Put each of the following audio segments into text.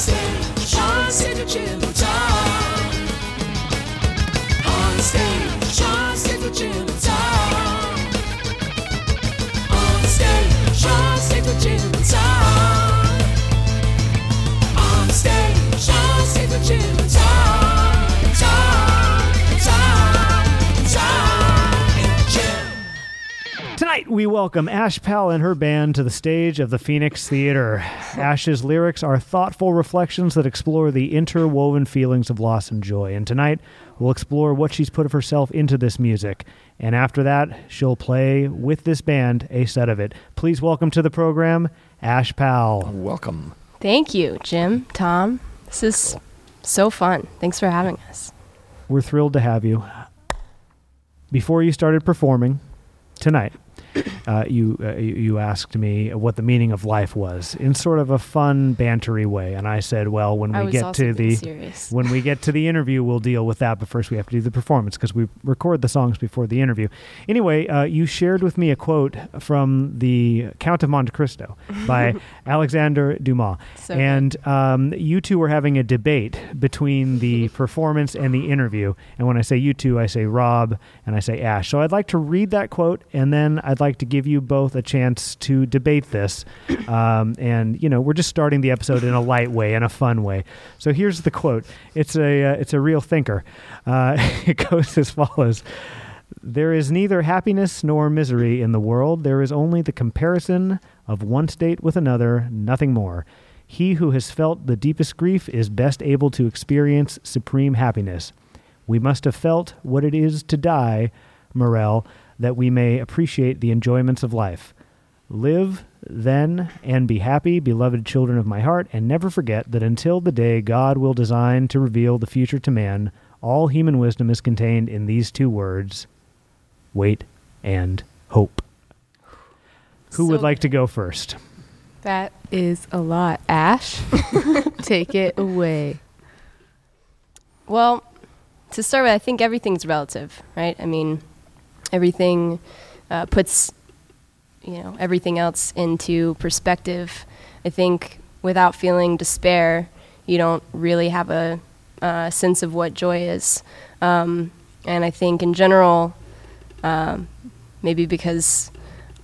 stage, Sean said to chill time. On stage, Sean said to chill we welcome Ash Pal and her band to the stage of the Phoenix Theater. Ash's lyrics are thoughtful reflections that explore the interwoven feelings of loss and joy. And tonight, we'll explore what she's put of herself into this music. And after that, she'll play with this band a set of it. Please welcome to the program, Ash Pal. Welcome. Thank you, Jim, Tom. This is so fun. Thanks for having us. We're thrilled to have you. Before you started performing tonight, uh, you, uh, you asked me what the meaning of life was in sort of a fun, bantery way, and I said, "Well, when I we get to the serious. when we get to the interview, we'll deal with that. But first, we have to do the performance because we record the songs before the interview. Anyway, uh, you shared with me a quote from the Count of Monte Cristo by Alexander Dumas, So and um, you two were having a debate between the performance and the interview. And when I say you two, I say Rob and I say Ash. So I'd like to read that quote, and then I'd like to give you both a chance to debate this. Um, and you know, we're just starting the episode in a light way, in a fun way. So here's the quote. It's a uh, it's a real thinker. Uh, it goes as follows. There is neither happiness nor misery in the world. There is only the comparison of one state with another, nothing more. He who has felt the deepest grief is best able to experience supreme happiness. We must have felt what it is to die, Morrel, that we may appreciate the enjoyments of life. Live, then, and be happy, beloved children of my heart, and never forget that until the day God will design to reveal the future to man, all human wisdom is contained in these two words wait and hope. Who would like to go first? That is a lot. Ash, take it away. Well, to start with, I think everything's relative, right? I mean, everything uh, puts, you know, everything else into perspective. I think without feeling despair, you don't really have a, uh sense of what joy is. Um, and I think in general, um, maybe because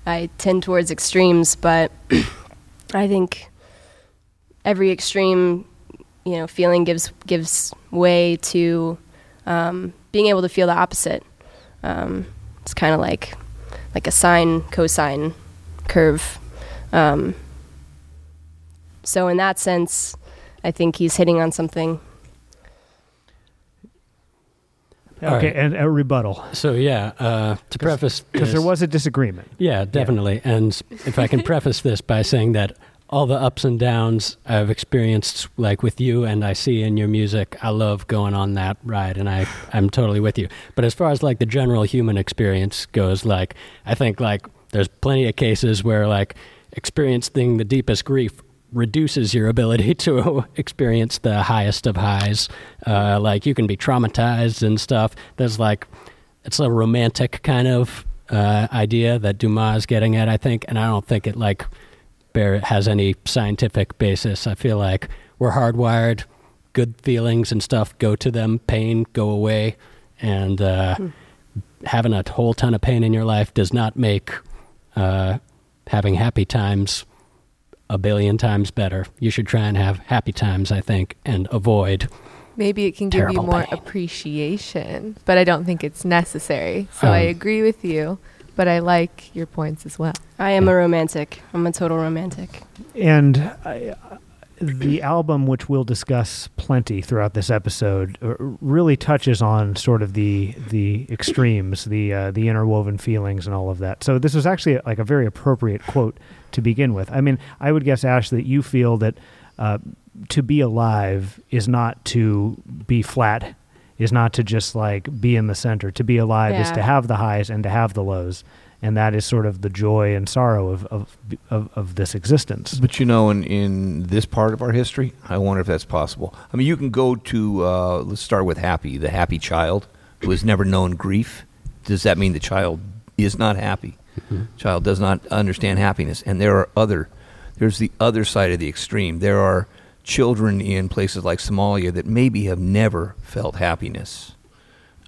I tend towards extremes, but I think every extreme you know feeling gives gives way to um, being able to feel the opposite. Um, it's kind of like like a sine cosine curve. Um, so in that sense, I think he's hitting on something. Okay, right. and a rebuttal. So yeah, uh, to preface, Because there was a disagreement. yeah, definitely. And if I can preface this by saying that all the ups and downs I've experienced, like with you, and I see in your music, I love going on that ride, and I I'm totally with you. But as far as like the general human experience goes, like I think like there's plenty of cases where like experiencing the deepest grief reduces your ability to experience the highest of highs. Uh, like you can be traumatized and stuff. There's like it's a romantic kind of uh, idea that Dumas is getting at, I think, and I don't think it like bear has any scientific basis. I feel like we're hardwired. Good feelings and stuff go to them. Pain go away, and uh, having a whole ton of pain in your life does not make uh, having happy times a billion times better. You should try and have happy times, I think, and avoid. Maybe it can give you more pain. appreciation, but I don't think it's necessary. So I Um, agree with you, but I like your points as well. I am a romantic. I'm a total romantic. And I, the album, which we'll discuss plenty throughout this episode, uh, really touches on sort of the the extremes, the uh, the interwoven feelings, and all of that. So this was actually like a very appropriate quote to begin with. I mean, I would guess Ash that you feel that uh, to be alive is not to be flat, is not to just like be in the center. To be alive is to have the highs and to have the lows. And that is sort of the joy and sorrow of, of, of, of this existence. But you know, in, in this part of our history, I wonder if that's possible. I mean, you can go to, uh, let's start with Happy, the happy child who has never known grief. Does that mean the child is not happy? Child does not understand happiness. And there are other, there's the other side of the extreme. There are children in places like Somalia that maybe have never felt happiness.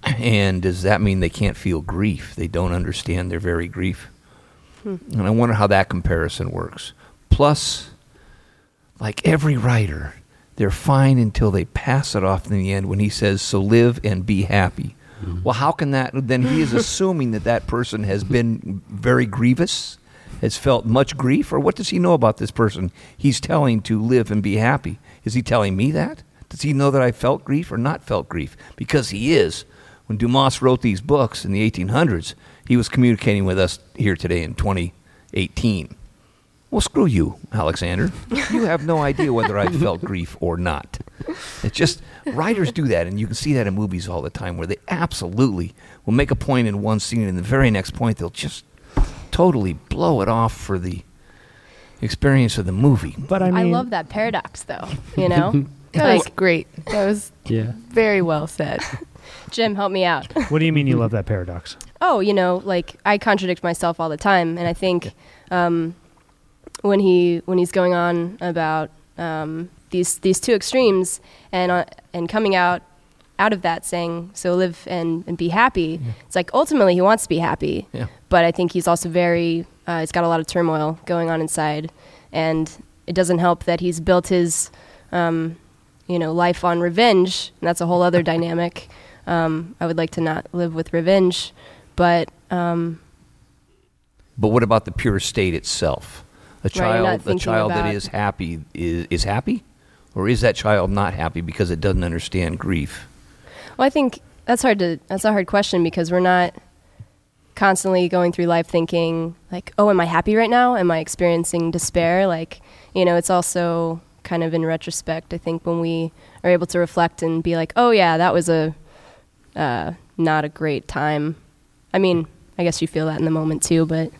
And does that mean they can't feel grief? They don't understand their very grief. Hmm. And I wonder how that comparison works. Plus, like every writer, they're fine until they pass it off in the end when he says, So live and be happy. Hmm. Well, how can that? Then he is assuming that that person has been very grievous, has felt much grief, or what does he know about this person he's telling to live and be happy? Is he telling me that? Does he know that I felt grief or not felt grief? Because he is. When Dumas wrote these books in the 1800s, he was communicating with us here today in 2018. Well, screw you, Alexander. You have no idea whether I felt grief or not. It's just writers do that, and you can see that in movies all the time, where they absolutely will make a point in one scene, and the very next point they'll just totally blow it off for the experience of the movie. But I mean, I, love that paradox, though. You know, That was great. That was Yeah. very well said. Jim, help me out. what do you mean you love that paradox? oh, you know, like I contradict myself all the time, and I think um, when he when he's going on about um, these these two extremes and uh, and coming out out of that saying so live and, and be happy it's like ultimately he wants to be happy Yeah. but i think he's also very uh, he's got a lot of turmoil going on inside and it doesn't help that he's built his um, you know life on revenge and that's a whole other dynamic um, i would like to not live with revenge but um, But what about the pure state itself? A Right, child, a child that is happy is, is happy, or is that child not happy because it doesn't understand grief? Well, I think that's hard to that's a hard question because we're not constantly going through life thinking like, "Oh, am I happy right now? Am I experiencing despair?" Like, you know, it's also kind of in retrospect. I think when we are able to reflect and be like, "Oh yeah, that was a uh, not a great time." I mean, I guess you feel that in the moment too, but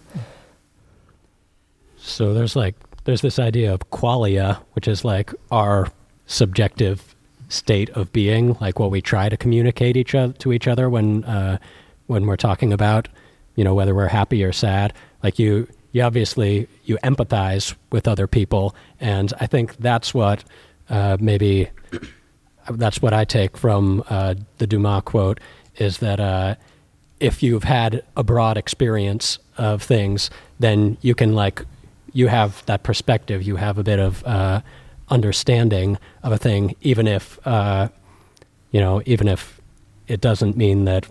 So there's like there's this idea of qualia, which is like our subjective state of being, like what we try to communicate each other to each other when uh, when we're talking about, you know, whether we're happy or sad. Like you, you obviously you empathize with other people, and I think that's what uh, maybe that's what I take from uh, the Dumas quote is that uh, if you've had a broad experience of things, then you can like you have that perspective. You have a bit of uh, understanding of a thing, even if uh, you know, even if it doesn't mean that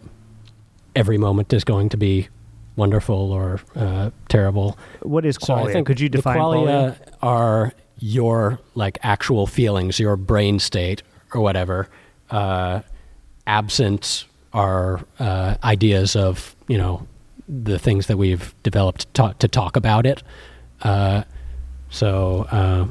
every moment is going to be wonderful or uh, terrible. What is So I qualia? think Could you define qualia? are your like actual feelings, your brain state or whatever. Uh, absent are uh, ideas of you know the things that we've developed to, to talk about it. Uh, so uh,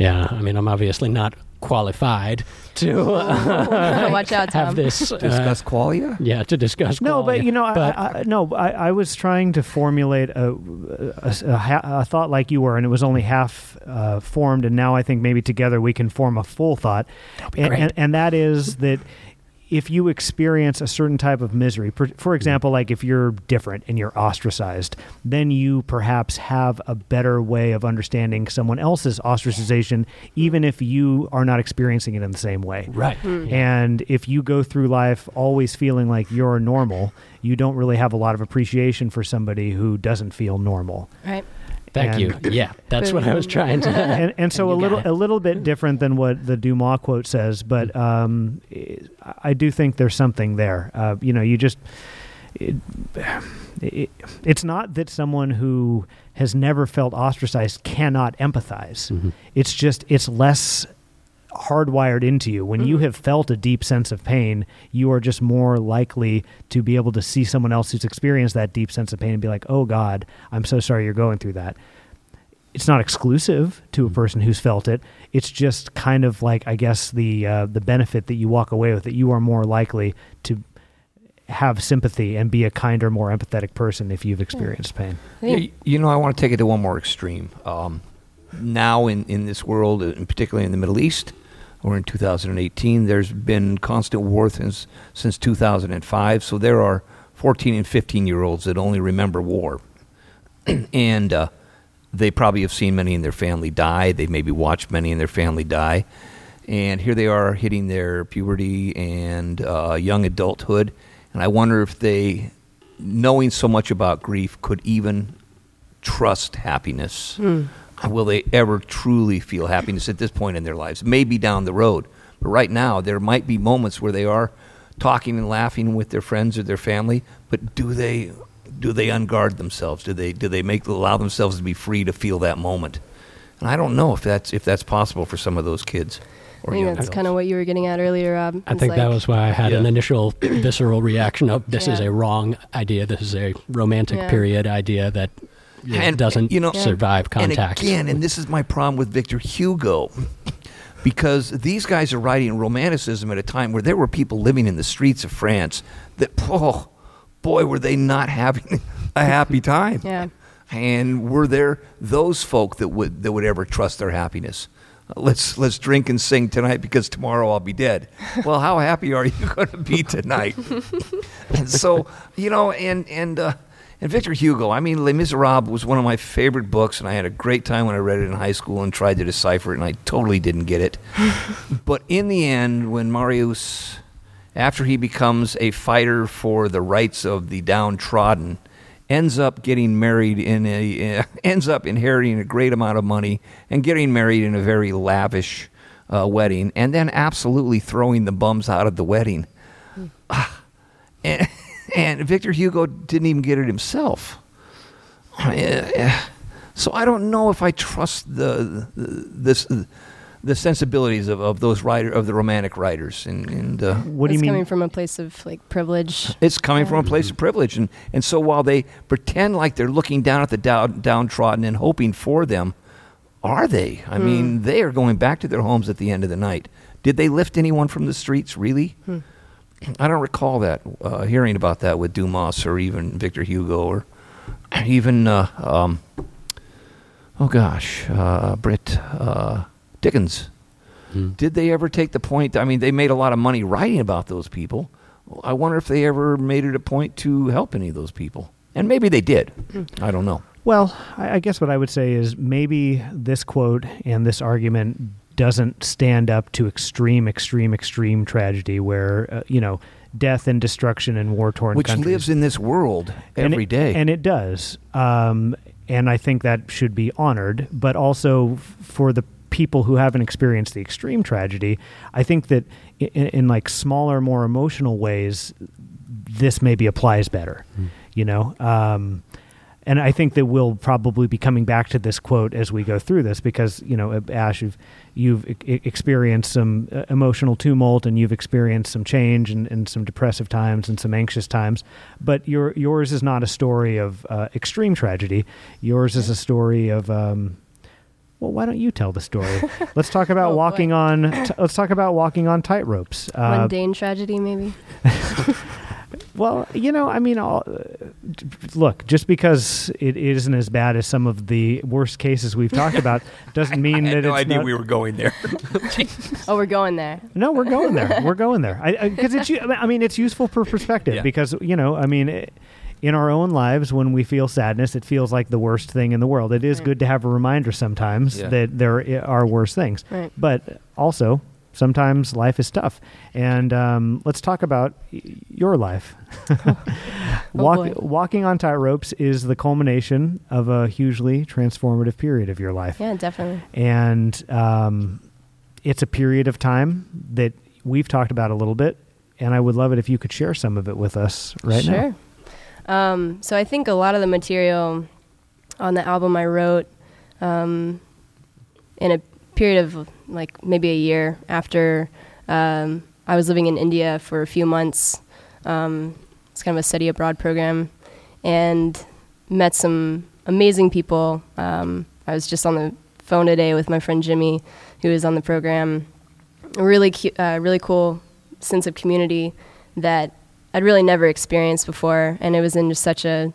yeah, I mean, I'm obviously not qualified to uh, watch out, Tom. have this uh, Discuss qualia? yeah to discuss. Qualia. No, but you know, I, But- I, I, no, I, I was trying to formulate a, a, a, a thought like you were, and it was only half uh, formed, and now I think maybe together we can form a full thought, be and, great. and, and that is that if you experience a certain type of misery, for, for mm-hmm. example, like if you're different and you're ostracized, then you perhaps have a better way of understanding someone else's ostracization, even if you are not experiencing it in the same way. right. Hmm. And if you go through life always feeling like you're normal, you don't really have a lot of appreciation for somebody who doesn't feel normal. right. Thank you. Yeah, that's what I was trying to. And, and so you a little a little bit different than what the Dumas quote says, but um, I I do think there's something there. Uh, you know, you just it, it, it's not that someone who has never felt ostracized cannot empathize. Mhm. It's just it's less hardwired into you. When you Mhm. have felt a deep sense of pain, you are just more likely to be able to see someone else who's experienced that deep sense of pain and be like, "Oh God, I'm so sorry you're going through that." It's not exclusive to a person who's felt it. It's just kind of like I guess the uh, the benefit that you walk away with that you are more likely to have sympathy and be a kinder, more empathetic person if you've experienced pain. I Yeah, you know, I want to take it to one more extreme. Um, now, in, in this world, and particularly in the Middle East, or in 2018, there's been constant war since, since 2005. So there are 14 and 15 year olds that only remember war. and uh, they probably have seen many in their family die. They maybe watched many in their family die. And here they are hitting their puberty and uh, young adulthood. And I wonder if they, knowing so much about grief, could even trust happiness. Will they ever truly feel happiness at this point in their lives? Maybe down the road. But right now, there might be moments where they are talking and laughing with their friends or their family. But do they do they unguard themselves? Do they do they make allow themselves to be free to feel that moment? And I don't know if that's if that's possible for some of those kids. Or I think that's kind of what you were getting at earlier, Rob. I It's think that was why I had an initial visceral reaction of this is a wrong idea. This is a romantic Yeah. period idea that you know, And, doesn't you know- survive contact. And again, and this is my problem with Victor Hugo, because these guys are writing romanticism at a time where there were people living in the streets of France that, oh, boy, were they not having a happy time. Yeah. And were there those folk that would that would ever trust their happiness? Uh, Let's let's drink and sing tonight because tomorrow I'll be dead. Well, how happy are you going to be tonight? and so you know, and and uh, and Victor Hugo. I mean, Les Miserables was one of my favorite books, and I had a great time when I read it in high school and tried to decipher it, and I totally didn't get it. but in the end, when Marius, after he becomes a fighter for the rights of the downtrodden, ends up getting married in a uh, ends up inheriting a great amount of money and getting married in a very lavish uh, wedding, and then absolutely throwing the bums out of the wedding. Ah, and, and Victor Hugo didn't even get it himself. So I don't know if I trust the, the this the sensibilities of, of those writer of the romantic writers and, and uh, What do you It's mean? coming from a place of like privilege. it's coming from a place of privilege, and, and so while they pretend like they're looking down at the down, downtrodden and hoping for them, are they? I mean, they are going back to their homes at the end of the night. Did they lift anyone from the streets? Really? I don't recall that uh, hearing about that with Dumas or even Victor Hugo or even uh, um, oh gosh, uh, Britt uh, Dickens. Hmm. Did they ever take the point? I mean, they made a lot of money writing about those people. I wonder if they ever made it a point to help any of those people. And maybe they did. I don't know. Well, I, I guess what I would say is maybe this quote and this argument doesn't stand up to extreme, extreme, extreme tragedy where, uh, you know, death and destruction in war torn Which countries. lives in this world And it- day. And it does. Um, and I think that should be honored. But also for the people who haven't experienced the extreme tragedy, I think that in, in like smaller, more emotional ways, this maybe applies better. You know. Um, and I think that we'll probably be coming back to this quote as we go through this because you know, Ash, you've you've e- experienced some uh, emotional tumult and you've experienced some change and, and some depressive times and some anxious times. But your yours is not a story of uh, extreme tragedy. Yours is a story of. Um, well, why don't you tell the story? let's talk about Oh, boy. walking on. T- let's talk about walking on tightrope's. Uh, Mundane tragedy, maybe. well, you know, I mean, all, uh, look, just because it isn't as bad as some of the worst cases we've talked about, doesn't mean that it's not, we were going there. Oh, we're going there. No, we're going there. We're going there. I because it's. u- I mean, it's useful for perspective Yeah. because you know, I mean. It, in our own lives, when we feel sadness, it feels like the worst thing in the world. It is Right. good to have a reminder sometimes Yeah. that there are worse things. Right. But also, sometimes life is tough. And um, let's talk about y- your life. Walk, walking on tightropes is the culmination of a hugely transformative period of your life Yeah, definitely. and um, it's a period of time that we've talked about a little bit and i would love it if you could share some of it with us right sure. now Um, so I think a lot of the material on the album I wrote um, in a period of like maybe a year after um, I was living in India for a few months. Um, it's kind of a study abroad program, and met some amazing people. Um, I was just on the phone today with my friend Jimmy, who is on the program. A really, cu- uh, really cool sense of community that I'd really never experienced before, and it was in just such a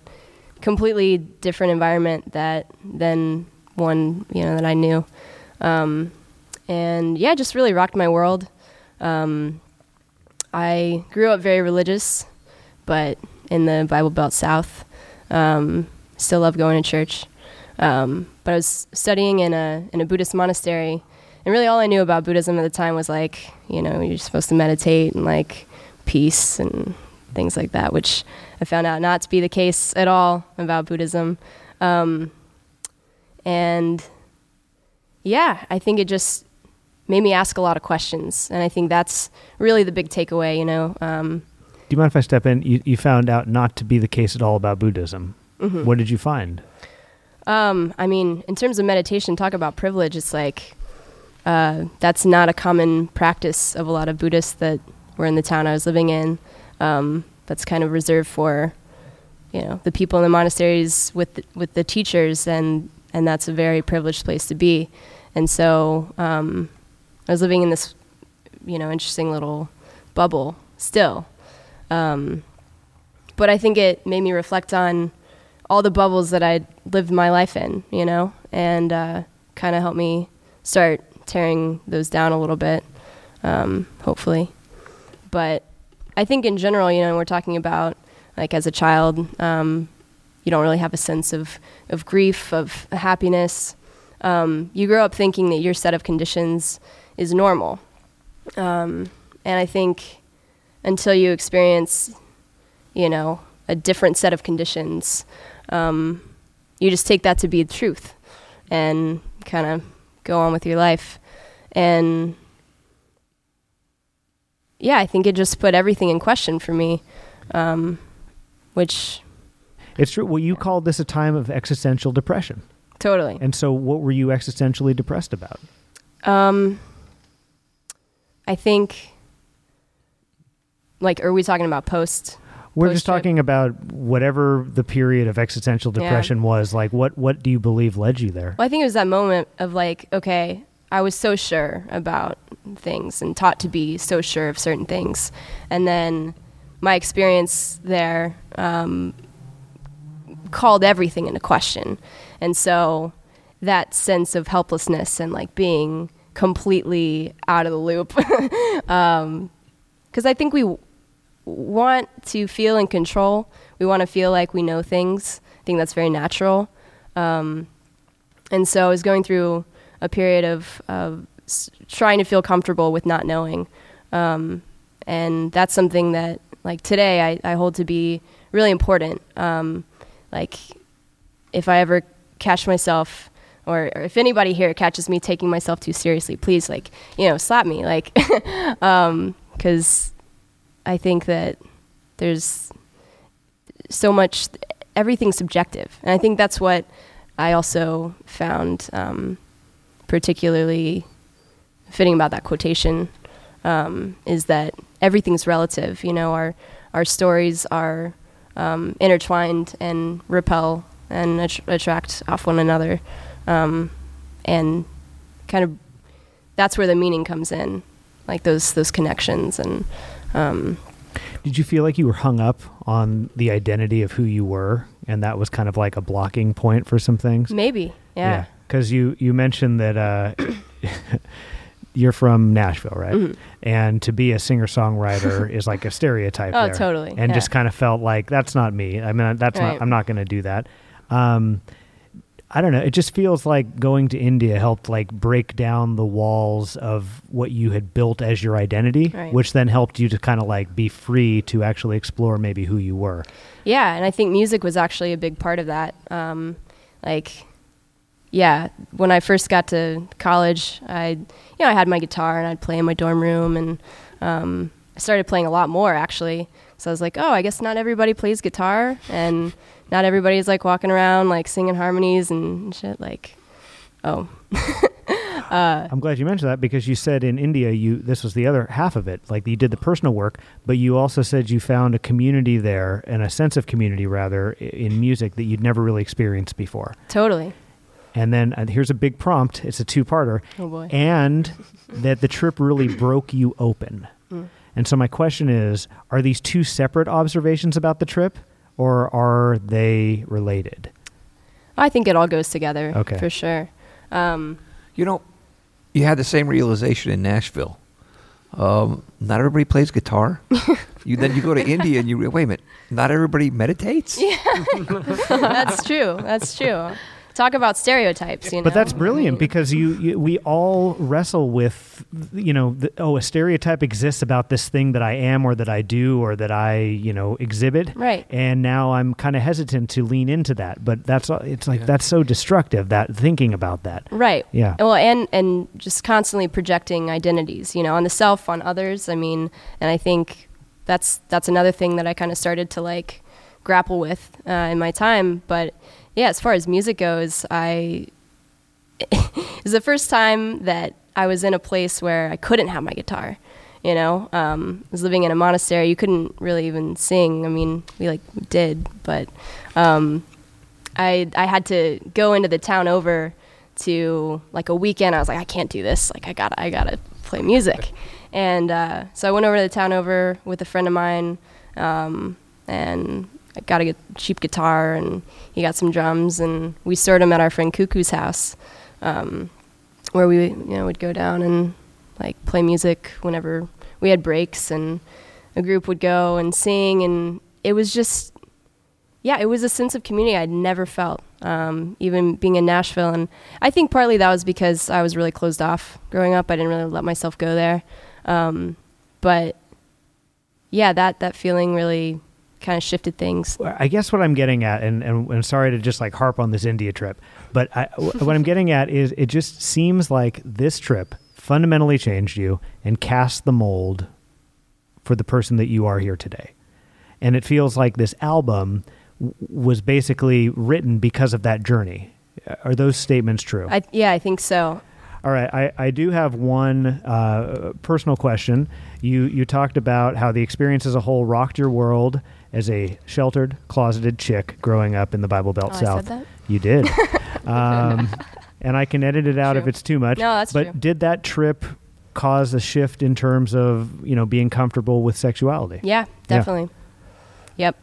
completely different environment that than one you know that I knew, um, and yeah, just really rocked my world. Um, I grew up very religious, but in the Bible Belt South, um, still love going to church. Um, but I was studying in a in a Buddhist monastery, and really all I knew about Buddhism at the time was like, you know, you're supposed to meditate and like peace and things like that, which I found out not to be the case at all about Buddhism. Um, and yeah, I think it just made me ask a lot of questions, and I think that's really the big takeaway. You know, um, Do you mind if I step in? You, you found out not to be the case at all about Buddhism. mhm. What did you find? Um, I mean, in terms of meditation, talk about privilege. It's like uh, that's not a common practice of a lot of Buddhists that were in the town I was living in. Um, that's kind of reserved for, you know, the people in the monasteries with the, with the teachers, and and that's a very privileged place to be. And so um, I was living in this, you know, interesting little bubble still. Um, but I think it made me reflect on all the bubbles that I'd lived my life in, you know, and uh, kind of helped me start tearing those down a little bit, um, hopefully. But I think in general, you know, we're talking about like as a child, um, you don't really have a sense of, of grief, of happiness. Um, you grow up thinking that your set of conditions is normal. Um, and I think until you experience, you know, a different set of conditions, um, you just take that to be the truth and kind of go on with your life. And yeah, I think it just put everything in question for me, um, which It's true. Well, you called this a time of existential depression. totally. And so, what were you existentially depressed about? Um, I think, like, are we talking about post? We're just talking about whatever the period of existential Yeah. depression was. Like, what what do you believe led you there? Well, I think it was that moment of like, okay, I was so sure about things and taught to be so sure of certain things, and then my experience there um, called everything into question, and so that sense of helplessness and like being completely out of the loop, because I think we w- want to feel in control. We want to feel like we know things. I think that's very natural. Um, and so I was going through a period of, of s- trying to feel comfortable with not knowing. Um, and that's something that, like today, I, I hold to be really important. Um, like, if I ever catch myself, or, or if anybody here catches me taking myself too seriously, please, like, you know, slap me. Like, because I think that there's so much, everything's subjective. And I think that's what I also found um, particularly fitting about that quotation um, is that everything's relative. You know, our our stories are um, intertwined and repel and att- attract off one another, um, and kind of that's where the meaning comes in, like those those connections and. Um, Did you feel like you were hung up on the identity of who you were, and that was kind of like a blocking point for some things? maybe, yeah. Because you you mentioned that uh, you're from Nashville, right? Mhm. And to be a singer songwriter is like a stereotype. Oh, there. totally, And yeah. just kind of felt like that's not me. I mean, that's not—I'm not going to do that. Um, I don't know. It just feels like going to India helped like break down the walls of what you had built as your identity, Right. which then helped you to kind of like be free to actually explore maybe who you were. Yeah, and I think music was actually a big part of that. Um, like, yeah, when I first got to college, I, you know, I had my guitar and I'd play in my dorm room, and um, I started playing a lot more actually. So I was like, oh, I guess not everybody plays guitar, and not everybody's like walking around like singing harmonies and shit. Like, oh, I'm glad you mentioned that because you said in India you this was the other half of it. Like you did the personal work, but you also said you found a community there and a sense of community rather in music that you'd never really experienced before. totally. And then uh, here's a big prompt. It's a two-parter. Oh boy. And that the trip really broke you open. Mm. And so my question is, are these two separate observations about the trip or are they related? I think it all goes together Okay. for sure. Um, You know, you had the same realization in Nashville. Um, not everybody plays guitar. you then you go to India and you wait a minute. Not everybody meditates. Yeah. that's true. That's true. Talk about stereotypes. You know, But that's I brilliant mean, because you, you we all wrestle with you know the, oh a stereotype exists about this thing that I am or that I do or that I you know exhibit Right. and now I'm kind of hesitant to lean into that but that's it's like that's so destructive that thinking about that Right. Yeah. Well, and and just constantly projecting identities, you know, on the self, on others. I mean, and I think that's that's another thing that I kind of started to like grapple with uh, in my time. But yeah, as far as music goes, I it was the first time that I was in a place where I couldn't have my guitar. You know, um, I was living in a monastery. You couldn't really even sing. I mean, we like did, but um, I I had to go into the town over to like a weekend. I was like, I can't do this. Like, I gotta I gotta play music. And uh, so I went over to the town over with a friend of mine, um, and I got a cheap guitar, and he got some drums, and we stored them at our friend Cuckoo's house, um, where we you know would go down and like play music whenever we had breaks, and a group would go and sing, and it was just yeah, it was a sense of community I'd never felt, um, even being in Nashville. And I think partly that was because I was really closed off growing up. I didn't really let myself go there. Um, but yeah, that, that feeling really kind of shifted things. I guess what I'm getting at, and, and, sorry to just like harp on this India trip, but I, what I'm getting at is it just seems like this trip fundamentally changed you and cast the mold for the person that you are here today. And it feels like this album w- was basically written because of that journey. Are those statements true? I, yeah, I think so. All right, I, I do have one uh, personal question. You you talked about how the experience as a whole rocked your world as a sheltered, closeted chick growing up in the Bible Belt Oh, South. You did, um, and I can edit it out if it's too much. No, that's but true. did that trip cause a shift in terms of you know being comfortable with sexuality? Yeah, definitely. Yep.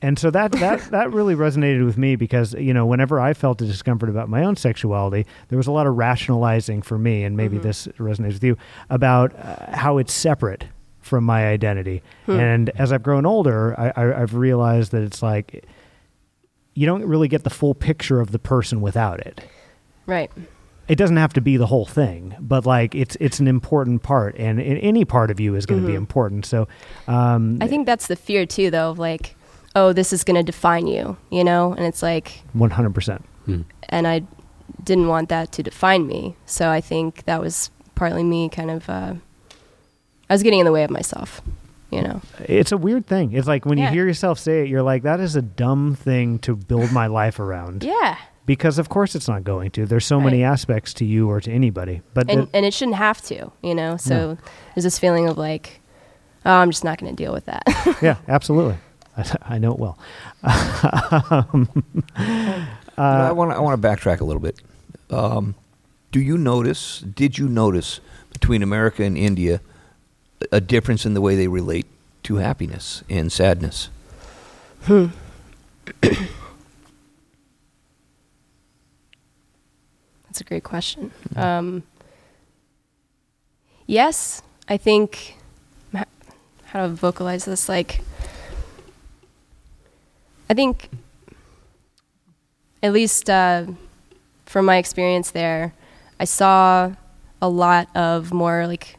And so that that that really resonated with me because you know whenever I felt a discomfort about my own sexuality, there was a lot of rationalizing for me, and maybe this resonates with you about uh, how it's separate from my identity. And as I've grown older, I, I, I've realized that it's like you don't really get the full picture of the person without it. Right. It doesn't have to be the whole thing, but like it's it's an important part, and, and any part of you is going to be important. So, um, I think that's the fear too, though, of like, oh, this is going to define you, you know? And it's like, one hundred percent. and I didn't want that to define me. So I think that was partly me kind of, uh, I was getting in the way of myself, you know? It's a weird thing. It's like when Yeah. you hear yourself say it, you're like, that is a dumb thing to build my life around. Yeah. Because of course it's not going to. There's so many aspects to you or to anybody. But And, it- and it shouldn't have to, you know? So there's this feeling of like, oh, I'm just not going to deal with that. yeah, absolutely. I, I know it well. You know, I want to I want to backtrack a little bit. Um, do you notice? Did you notice between America and India a- difference in the way they relate to happiness and sadness? That's a great question. Um, yes, I think. How to vocalize this? Like, I think, at least uh, from my experience there, I saw a lot of more like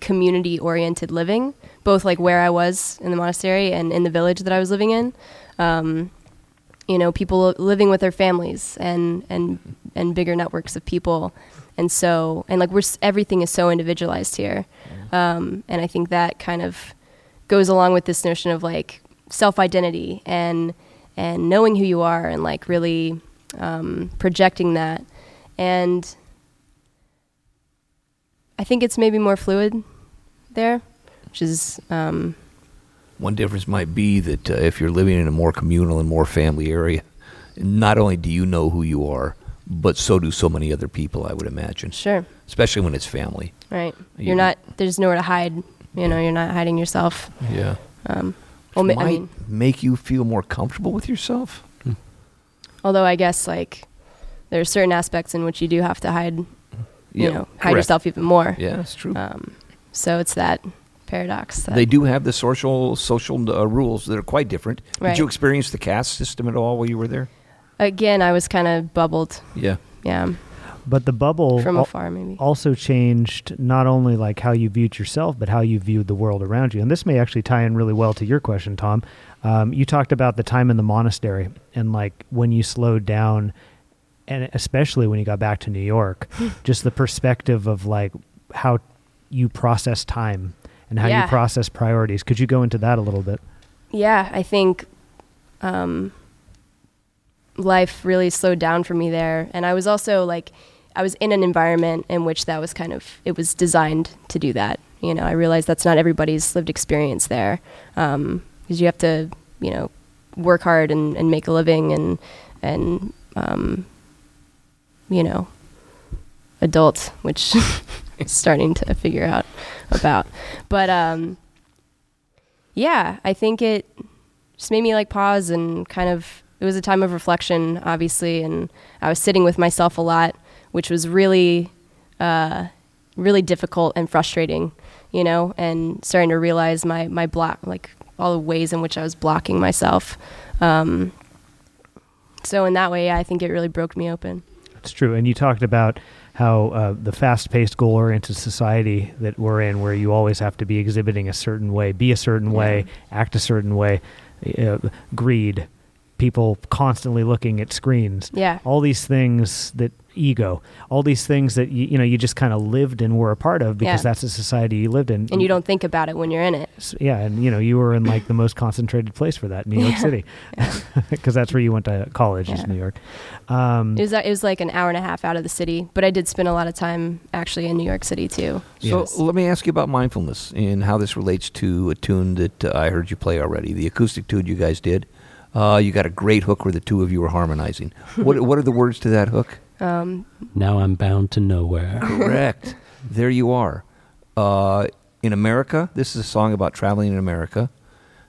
community oriented living, both like where I was in the monastery and in the village that I was living in. Um, you know, people living with their families and and and bigger networks of people, and so and like we're everything is so individualized here, um, and I think that kind of goes along with this notion of like self identity and and knowing who you are and like really um, projecting that, and I think it's maybe more fluid there, which is um, One difference might be that uh, if you're living in a more communal and more family area, not only do you know who you are, but so do so many other people. I would imagine, sure. especially when it's family. Right. You- You're not. There's nowhere to hide. You know, you're not hiding yourself. Yeah. Um, well, ma- might I mean, make you feel more comfortable with yourself. although I guess like there are certain aspects in which you do have to hide. You know, hide correct. yourself even more. Yeah, that's true. Um, so it's that paradox. That, They do have the social social uh, rules that are quite different. Right. Did you experience the caste system at all while you were there? Again, I was kind of bubbled. Yeah. Yeah, But the bubble from al- afar maybe. also changed not only like how you viewed yourself, but how you viewed the world around you. And this may actually tie in really well to your question, Tom. Um, you talked about the time in the monastery and like when you slowed down, and especially when you got back to New York, just the perspective of like how you process time and how you process priorities. Could you go into that a little bit? yeah, I think um, life really slowed down for me there. And I was also like, I was in an environment in which that was kind of, it was designed to do that. You know, I realized that's not everybody's lived experience there. Because you have to, you know, work hard and, and make a living and, and, um, you know, adult, which starting to figure out about. But, um, yeah, I think it just made me like pause and kind of it was a time of reflection, obviously, and I was sitting with myself a lot, which was really, uh, really difficult and frustrating, you know, and starting to realize my my block, like all the ways in which I was blocking myself. Um, so in that way, I think it really broke me open. It's true. And you talked about how uh, the fast paced, goal oriented society that we're in, where you always have to be exhibiting a certain way, be a certain way, act a certain way, uh, greed, people constantly looking at screens. Yeah. All these things that ego, all these things that you, you know you just kind of lived and were a part of because Yeah. that's the society you lived in. And you don't think about it when you're in it. S- yeah, and you know you were in like the most concentrated place for that, New York Yeah. City, because that's where you went to college, is New York. Um, It was it was like an hour and a half out of the city, but I did spend a lot of time actually in New York City too. So Yes. let me ask you about mindfulness and how this relates to a tune that uh, I heard you play already, the acoustic tune you guys did. Uh, you got a great hook where the two of you were harmonizing. what What are the words to that hook? Um, Now I'm bound to nowhere. Correct. there you are. Uh, in America, this is a song about traveling in America.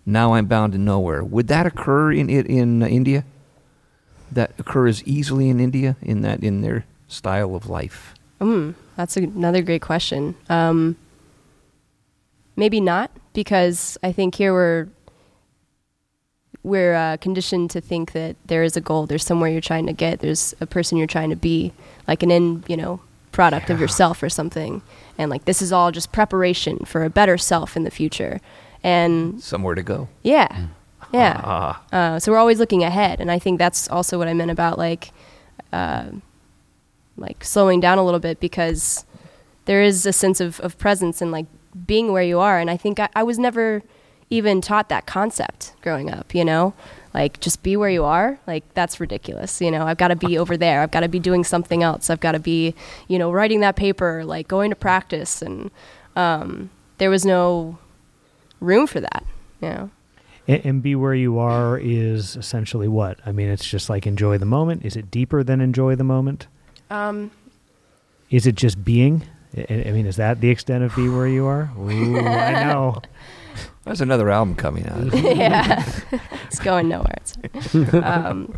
Now I'm bound to nowhere. Would that occur in in, in uh, India? That occur as easily in India in that in their style of life. Mm, that's a, another great question. Um, maybe not, because I think here we're we're uh, conditioned to think that there is a goal, there's somewhere you're trying to get, there's a person you're trying to be, like an end, you know, product of yourself or something, and like this is all just preparation for a better self in the future, and Somewhere to go. yeah, yeah. Ah, Uh, so we're always looking ahead, and I think that's also what I meant about like, uh, like slowing down a little bit because there is a sense of, of presence and like being where you are. And I think I, I was never even taught that concept growing up. You know, like just be where you are. Like that's ridiculous. You know, I've got to be over there. I've got to be doing something else. I've got to be, you know, writing that paper, like going to practice, and um, there was no room for that. You know. And, and be where you are is essentially what? I mean, it's just like enjoy the moment. Is it deeper than enjoy the moment? Um, Is it just being? I, I mean, is that the extent of be where you are? Ooh, I know. there's another album coming out. yeah, it's going nowhere. Um,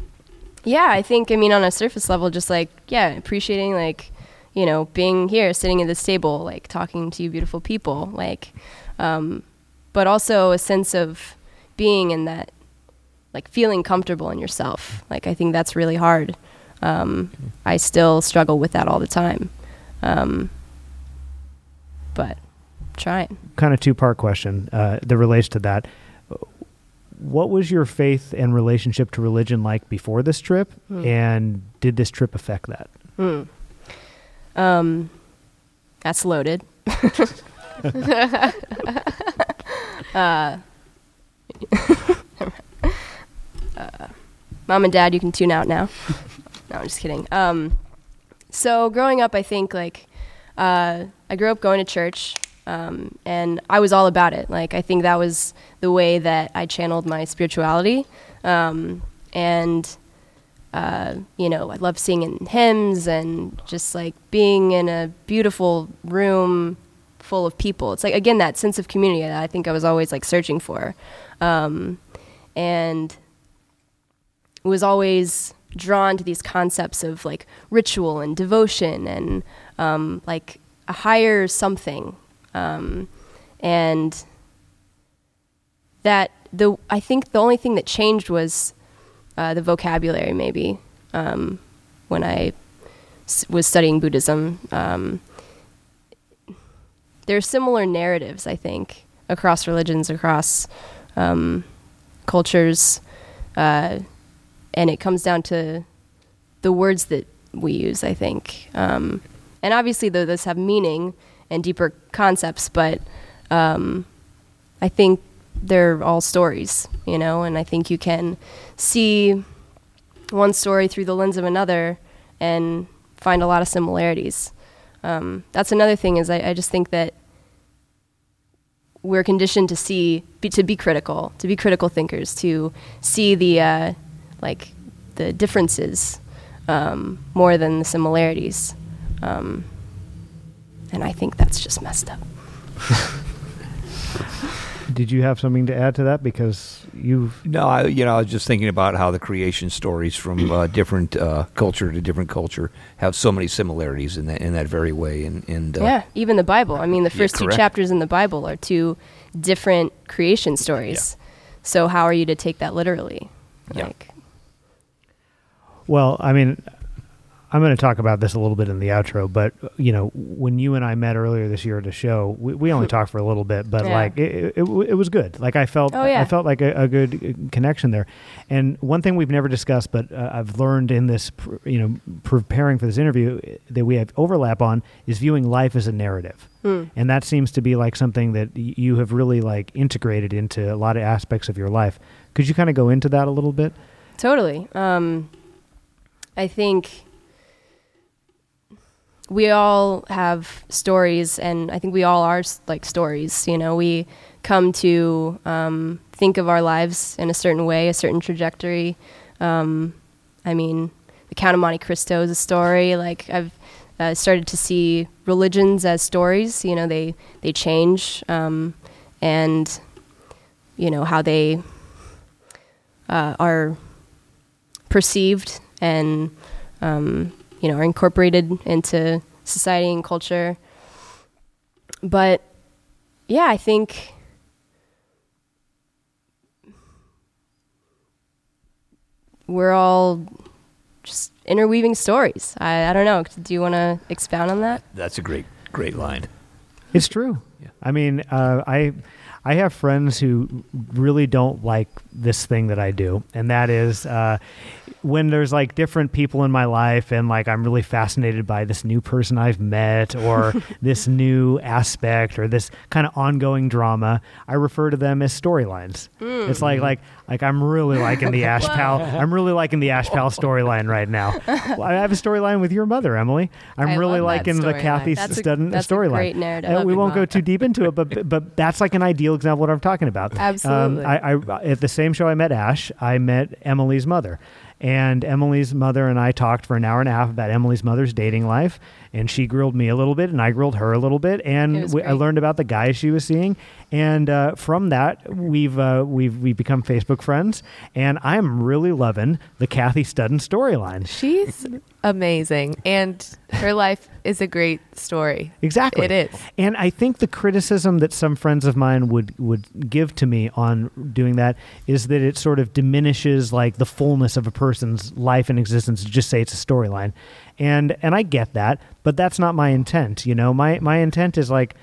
yeah, I think I mean on a surface level, just like yeah, appreciating like you know being here, sitting at this table, like talking to you beautiful people, like, um, but also a sense of being in that, like feeling comfortable in yourself. Like I think that's really hard. Um, I still struggle with that all the time, um, but trying. Kind of two part question uh, that relates to that. What was your faith and relationship to religion like before this trip? Hmm. And did this trip affect that? Hmm. Um, that's loaded. uh, uh, mom and dad, you can tune out now. no, I'm just kidding. Um, so growing up, I think like uh, I grew up going to church, um, and I was all about it. Like I think that was the way that I channeled my spirituality, um, and uh, you know, I love singing hymns and just like being in a beautiful room full of people. It's like again that sense of community that I think I was always like searching for, um, and was always drawn to these concepts of like ritual and devotion and um, like a higher something, um, and that the I think the only thing that changed was uh, the vocabulary maybe um, when I s- was studying Buddhism. Um, there are similar narratives, I think, across religions, across um, cultures, uh, and it comes down to the words that we use. I think, um, and obviously, though, those have meaning and deeper concepts, but um, I think they're all stories, you know, and I think you can see one story through the lens of another and find a lot of similarities. Um, that's another thing is I, I just think that we're conditioned to see be, to be critical, to be critical thinkers, to see the uh, like the differences um, more than the similarities, um, and I think that's just messed up. Did you have something to add to that? Because you've No, I, you know, I was just thinking about how the creation stories from uh, different uh, culture to different culture have so many similarities in that in that very way. And, and uh, Yeah, even the Bible. I mean, the Yeah, first two chapters in the Bible are two different creation stories. So how are you to take that literally? Yeah. Like, Well, I mean, I'm going to talk about this a little bit in the outro, but you know, when you and I met earlier this year at a show, we, we only talked for a little bit, but Yeah. like it, it, it, was good. Like I felt, Oh, yeah. I felt like a, a good uh, connection there. And one thing we've never discussed, but uh, I've learned in this, pr- you know, preparing for this interview uh, that we have overlap on is viewing life as a narrative. hmm. And that seems to be like something that you have really like integrated into a lot of aspects of your life. Could you kind of go into that a little bit? Totally. Um, I think we all have stories, and I think we all are like stories. You know, we come to um, think of our lives in a certain way, a certain trajectory. Um, I mean, the Count of Monte Cristo is a story. Like I've uh, started to see religions as stories. You know, they they change, um, and you know how they uh, are perceived and um, you know are incorporated into society and culture. But yeah, I think we're all just interweaving stories. I, I don't know. Do you want to expound on that? that's a great great line. It's true. Yeah. I mean, uh, I I have friends who really don't like this thing that I do, and that is uh, when there's like different people in my life, and like I'm really fascinated by this new person I've met, or this new aspect, or this kind of ongoing drama. I refer to them as storylines. It's like like like I'm really liking the Ash Powell. I'm really liking the Ash Powell storyline right now. Well, I have a storyline with your mother, Emily. I'm I really liking the. Kathy Studden storyline. Uh, we won't go too deep into it, but but that's like an ideal example of what I'm talking about. Absolutely. Um, I, I at the same show I met Ash, I met Emily's mother, and Emily's mother and I talked for an hour and a half about Emily's mother's dating life, and she grilled me a little bit, and I grilled her a little bit, and we, I learned about the guys she was seeing, and uh, from that we've uh, we've we've become Facebook friends, and I'm really loving the Kathy Studden storyline. She's amazing, and her life is a great story. Exactly. It is. And I think the criticism that some friends of mine would would give to me on doing that is that it sort of diminishes like the fullness of a person's life and existence to just say it's a storyline. And and I get that, but that's not my intent, you know. My my intent is like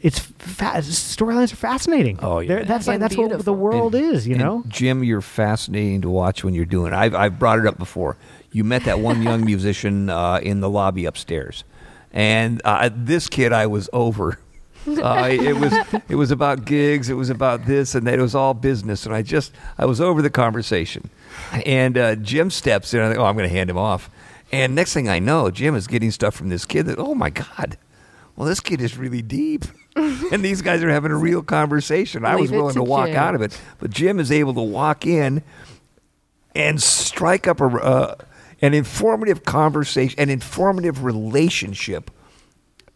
it's fa- storylines are fascinating. Oh, yeah. They're- that's like And that's what the world And- is, you know. Jim, you're fascinating to watch when you're doing. it. I've I've brought it up before. You met that one young musician uh, in the lobby upstairs, and uh, this kid I was over. Uh, it was it was about gigs. It was about this and that. It was all business, and I just I was over the conversation. And uh, Jim steps in. I think, oh, I'm going to hand him off. And next thing I know, Jim is getting stuff from this kid that, oh my God, well, this kid is really deep. and these guys are having a real conversation. I was willing to, to walk Jim. out of it. But Jim is able to walk in and strike up a, uh, an informative conversation, an informative relationship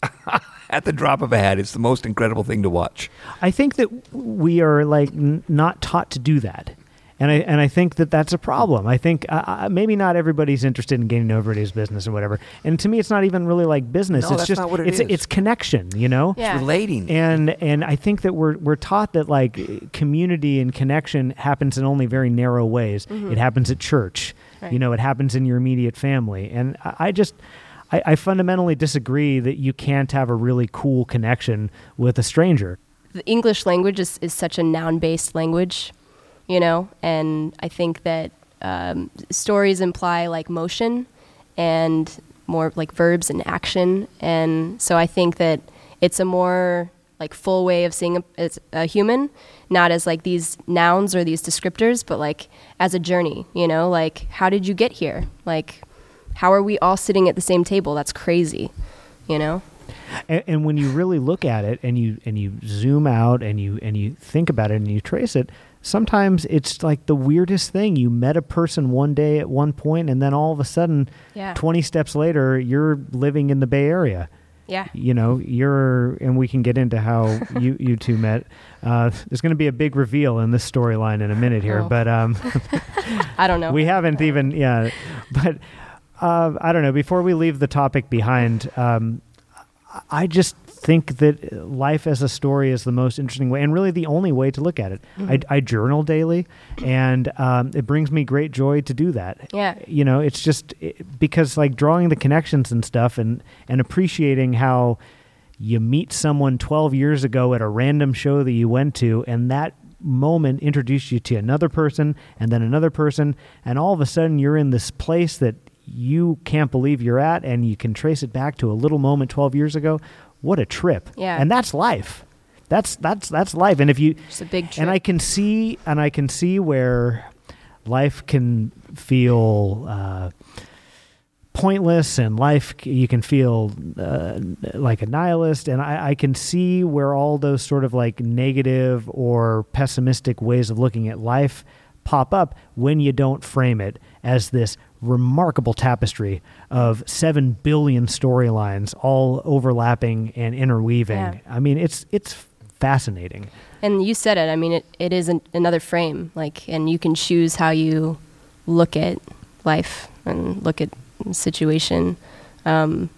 at the drop of a hat. It's the most incredible thing to watch. I think that we are like n- not taught to do that. And I and I think that that's a problem. I think uh, uh, maybe not everybody's interested in gaining over his business or whatever. And to me, it's not even really like business. No, it's that's just not what it it's is. it's connection. You know. Yeah. It's relating. And and I think that we're we're taught that like community and connection happens in only very narrow ways. It happens at church. Right. You know, it happens in your immediate family. And I, I just I, I fundamentally disagree that you can't have a really cool connection with a stranger. the English language is, is such a noun based language, you know, and I think that um, stories imply like motion and more like verbs and action. And so I think that it's a more like full way of seeing a, as a human, not as like these nouns or these descriptors, but like as a journey, you know, like how did you get here? Like, how are we all sitting at the same table? That's crazy, you know? And, and when you really look at it and you and you zoom out and you and you think about it and you trace it, sometimes it's like the weirdest thing. You met a person one day at one point, and then all of a sudden, Yeah. twenty steps later, you're living in the Bay Area. Yeah. You know, you're, and we can get into how you you two met. Uh, there's going to be a big reveal in this storyline in a minute here, Oh. but um, I don't know. we haven't even yeah but uh, i don't know before we leave the topic behind um, i just think that life as a story is the most interesting way and really the only way to look at it. I, I journal daily and um, it brings me great joy to do that. Yeah. you know it's just it, because like drawing the connections and stuff and and appreciating how you meet someone 12 years ago at a random show that you went to and that moment introduced you to another person and then another person and all of a sudden you're in this place that you can't believe you're at and you can trace it back to a little moment 12 years ago what a trip Yeah. and that's life that's that's that's life and if you It's a big trip. and I can see and I can see where life can feel uh, pointless and life you can feel uh, like a nihilist and I, I can see where all those sort of like negative or pessimistic ways of looking at life pop up when you don't frame it as this remarkable tapestry of 7 billion storylines all overlapping and interweaving Yeah. i mean it's it's fascinating and you said it. I mean, it, it is an, another frame. Like, and you can choose how you look at life and look at situation. Um,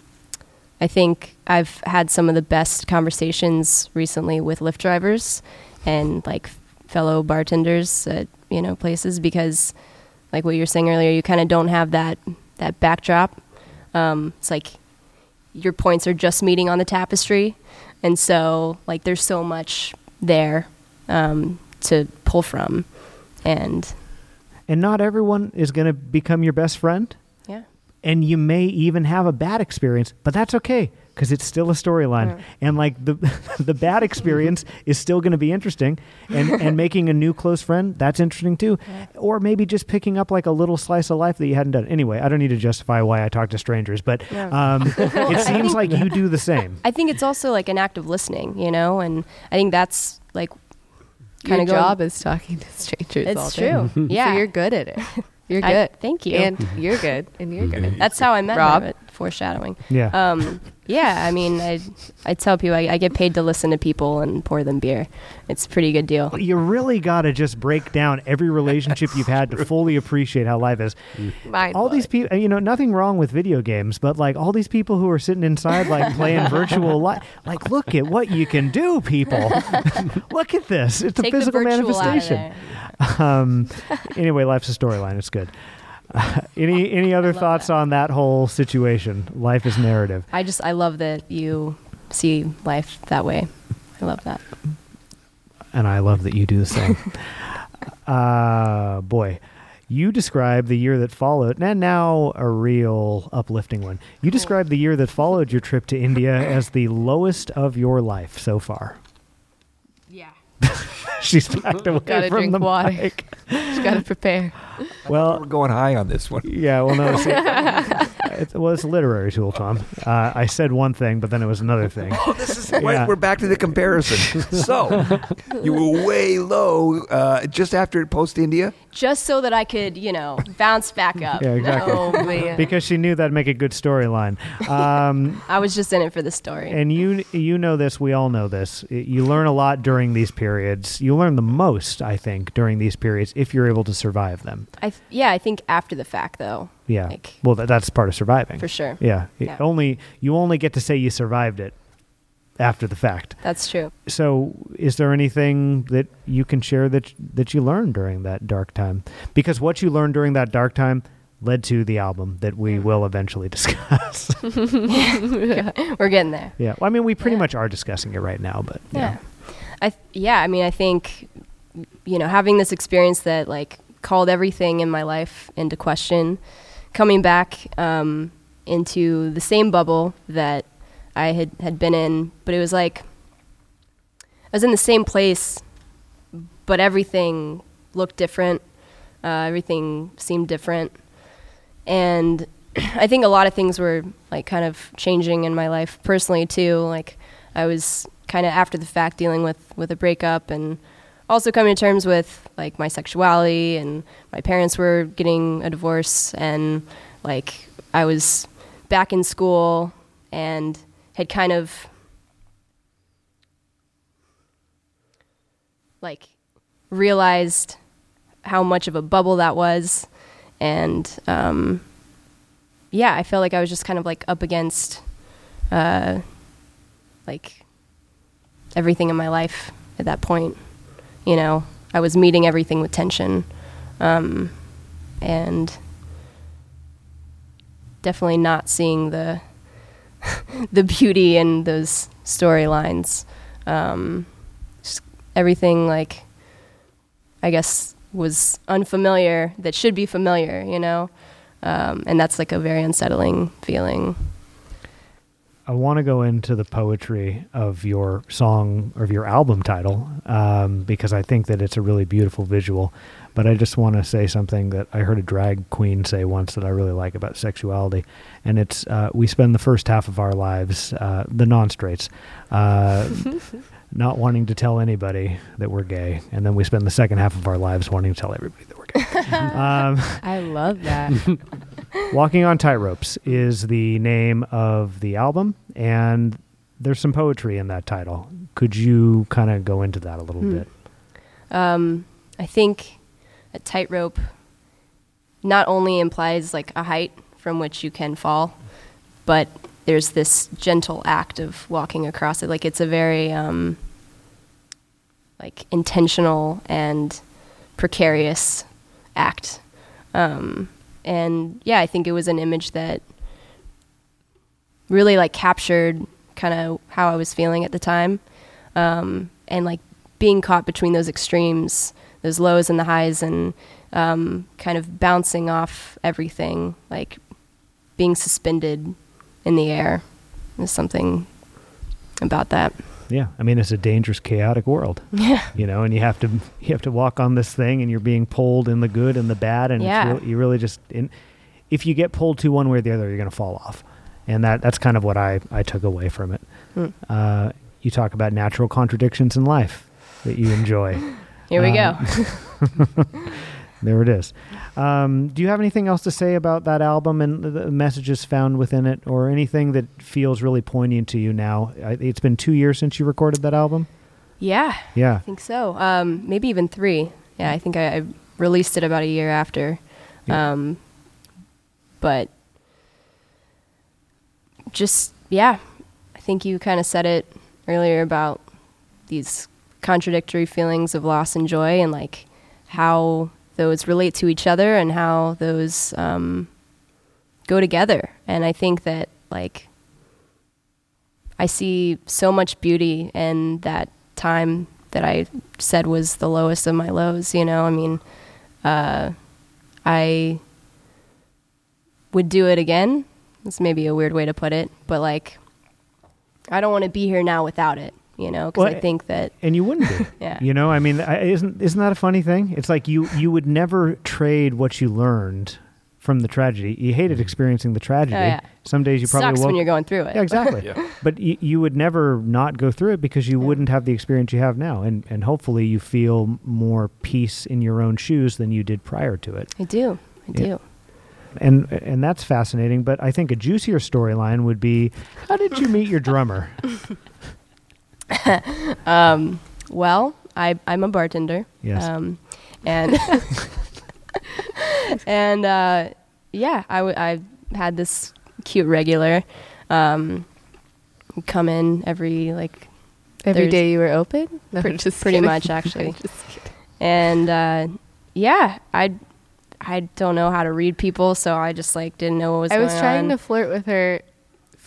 I think I've had some of the best conversations recently with Lyft drivers and like fellow bartenders at you know places because, like what you were saying earlier, you kind of don't have that that backdrop. Um, it's like your points are just meeting on the tapestry, and so like there's so much there um, to pull from, and and not everyone is going to become your best friend. Yeah, and you may even have a bad experience but that's okay because it's still a storyline Right. and like the the bad experience is still going to be interesting and and making a new close friend that's interesting too Yeah. or maybe just picking up like a little slice of life that you hadn't done anyway i don't need to justify why i talk to strangers but Yeah. um, it seems like you do the same I think it's also like an act of listening, you know, and I think that's like kind of job is talking to strangers all It's day. true. yeah, So you're good at it. You're I- good. thank you. And you're good. And you're good. That's how I met Rob? her. Foreshadowing. yeah Um, yeah, I mean, I I tell people I, I get paid to listen to people and pour them beer. It's a pretty good deal. you really got to just break down every relationship you've had to fully appreciate how life is. Mind all these people you know nothing wrong with video games but like all these people who are sitting inside like playing virtual life like look at what you can do people. Look at this. It's Take a physical the virtual out of manifestation. there. um anyway life's a storyline. It's good any any other thoughts that. on that whole situation life is narrative I just I love that you see life that way. I love that. and i love that you do the same uh boy you described the year that followed and now a real uplifting one you described the year that followed your trip to india as the lowest of your life so far Yeah. She's backed away Gotta from drink the water. mic. Just got to prepare. Well, We're going high on this one. yeah. Well, no. See, it's, well, it's a literary tool, Tom. Uh, I said one thing, but then it was another thing. Oh, this is Yeah. we're back to the comparison. so you were way low uh, just after post India. Just so that I could, you know, bounce back up. Yeah, exactly. Oh man. because she knew that'd make a good storyline. Um, I was just in it for the story. and you you know this, we all know this. You learn a lot during these periods. You learn the most, I think, during these periods if you're able to survive them. I th- yeah, I think after the fact though, Yeah. Like- well, that, that's part of surviving. for sure. Yeah. Yeah. Only you only get to say you survived it after the fact. That's true. So, is there anything that you can share that that you learned during that dark time? Because what you learned during that dark time led to the album that we will eventually discuss. We're getting there. yeah. Well, I mean, we pretty Yeah. much are discussing it right now, but Yeah. I th- yeah, I mean, I think you know, having this experience that like called everything in my life into question, coming back um, into the same bubble that I had had been in, but it was like I was in the same place, but everything looked different. Uh, everything seemed different, and I think a lot of things were like kind of changing in my life personally too. Like I was kind of after the fact dealing with with a breakup and also coming to terms with like my sexuality and my parents were getting a divorce and like I was back in school and had kind of like realized how much of a bubble that was. And um yeah i felt like i was just kind of like up against uh like everything in my life at that point you know? I was meeting everything with tension. Um and definitely not seeing the the beauty in those storylines. Um everything like i guess was unfamiliar that should be familiar you know? Um, and that's like a very unsettling feeling. I want to go into the poetry of your song or of your album title um, because I think that it's a really beautiful visual. But I just want to say something that I heard a drag queen say once that I really like about sexuality, and it's uh, we spend the first half of our lives, uh, the non-straights, uh, not wanting to tell anybody that we're gay, and then we spend the second half of our lives wanting to tell everybody that we're gay. um, I love that. Walking on Tightropes is the name of the album, and there's some poetry in that title. Could you kind of go into that a little Hmm. bit? um, i think a tightrope not only implies like a height from which you can fall but there's this gentle act of walking across it. Like it's a very um, like intentional and precarious act. Um, and yeah i think it was an image that really like captured kind of how i was feeling at the time. Um, and like being caught between those extremes those lows and the highs and um, kind of bouncing off everything like being suspended in the air is something about that Yeah, I mean it's a dangerous, chaotic world, yeah you know, and you have to you have to walk on this thing, and you're being pulled in the good and the bad, and Yeah. it's really, you really just in, if you get pulled to one way or the other, you're going to fall off, and that that's kind of what I I took away from it. Hmm. Uh, you talk about natural contradictions in life that you enjoy. here we Um, go There it is. Um, do you have anything else to say about that album and the- messages found within it, or anything that feels really poignant to you now? It's been two years since you recorded that album. yeah Yeah, I think so. Um, maybe even three. Yeah, I think I, I released it about a year after. Yeah. Um, but just yeah, I think you kind of said it earlier about these contradictory feelings of loss and joy, and like how those relate to each other and how those um, go together. And I think that like I see so much beauty in that time that I said was the lowest of my lows. You know, I mean, uh, I would do it again. That's maybe a weird way to put it, but like, I don't want to be here now without it. You know, because Well, I think that and you wouldn't be. Yeah. You know, I mean, isn't isn't that a funny thing? It's like you you would never trade what you learned from the tragedy. You hated mm-hmm. experiencing the tragedy. Oh, yeah. Some days you probably Sucks woke when you're going through it. Yeah, exactly. But y- you would never not go through it because you Yeah. wouldn't have the experience you have now, and and hopefully you feel more peace in your own shoes than you did prior to it. I do. I Yeah. do. And and that's fascinating. But I think a juicier storyline would be, how did you meet your drummer? Um, well, I, I'm a bartender. Yes. Um, and and uh, yeah, I, w- I had this cute regular um, come in every like Every There's- day you were open? No, Pre- just pretty kidding. much, actually. Just and uh, yeah, I I don't know how to read people, so I just like didn't know what was I was trying on. to flirt with her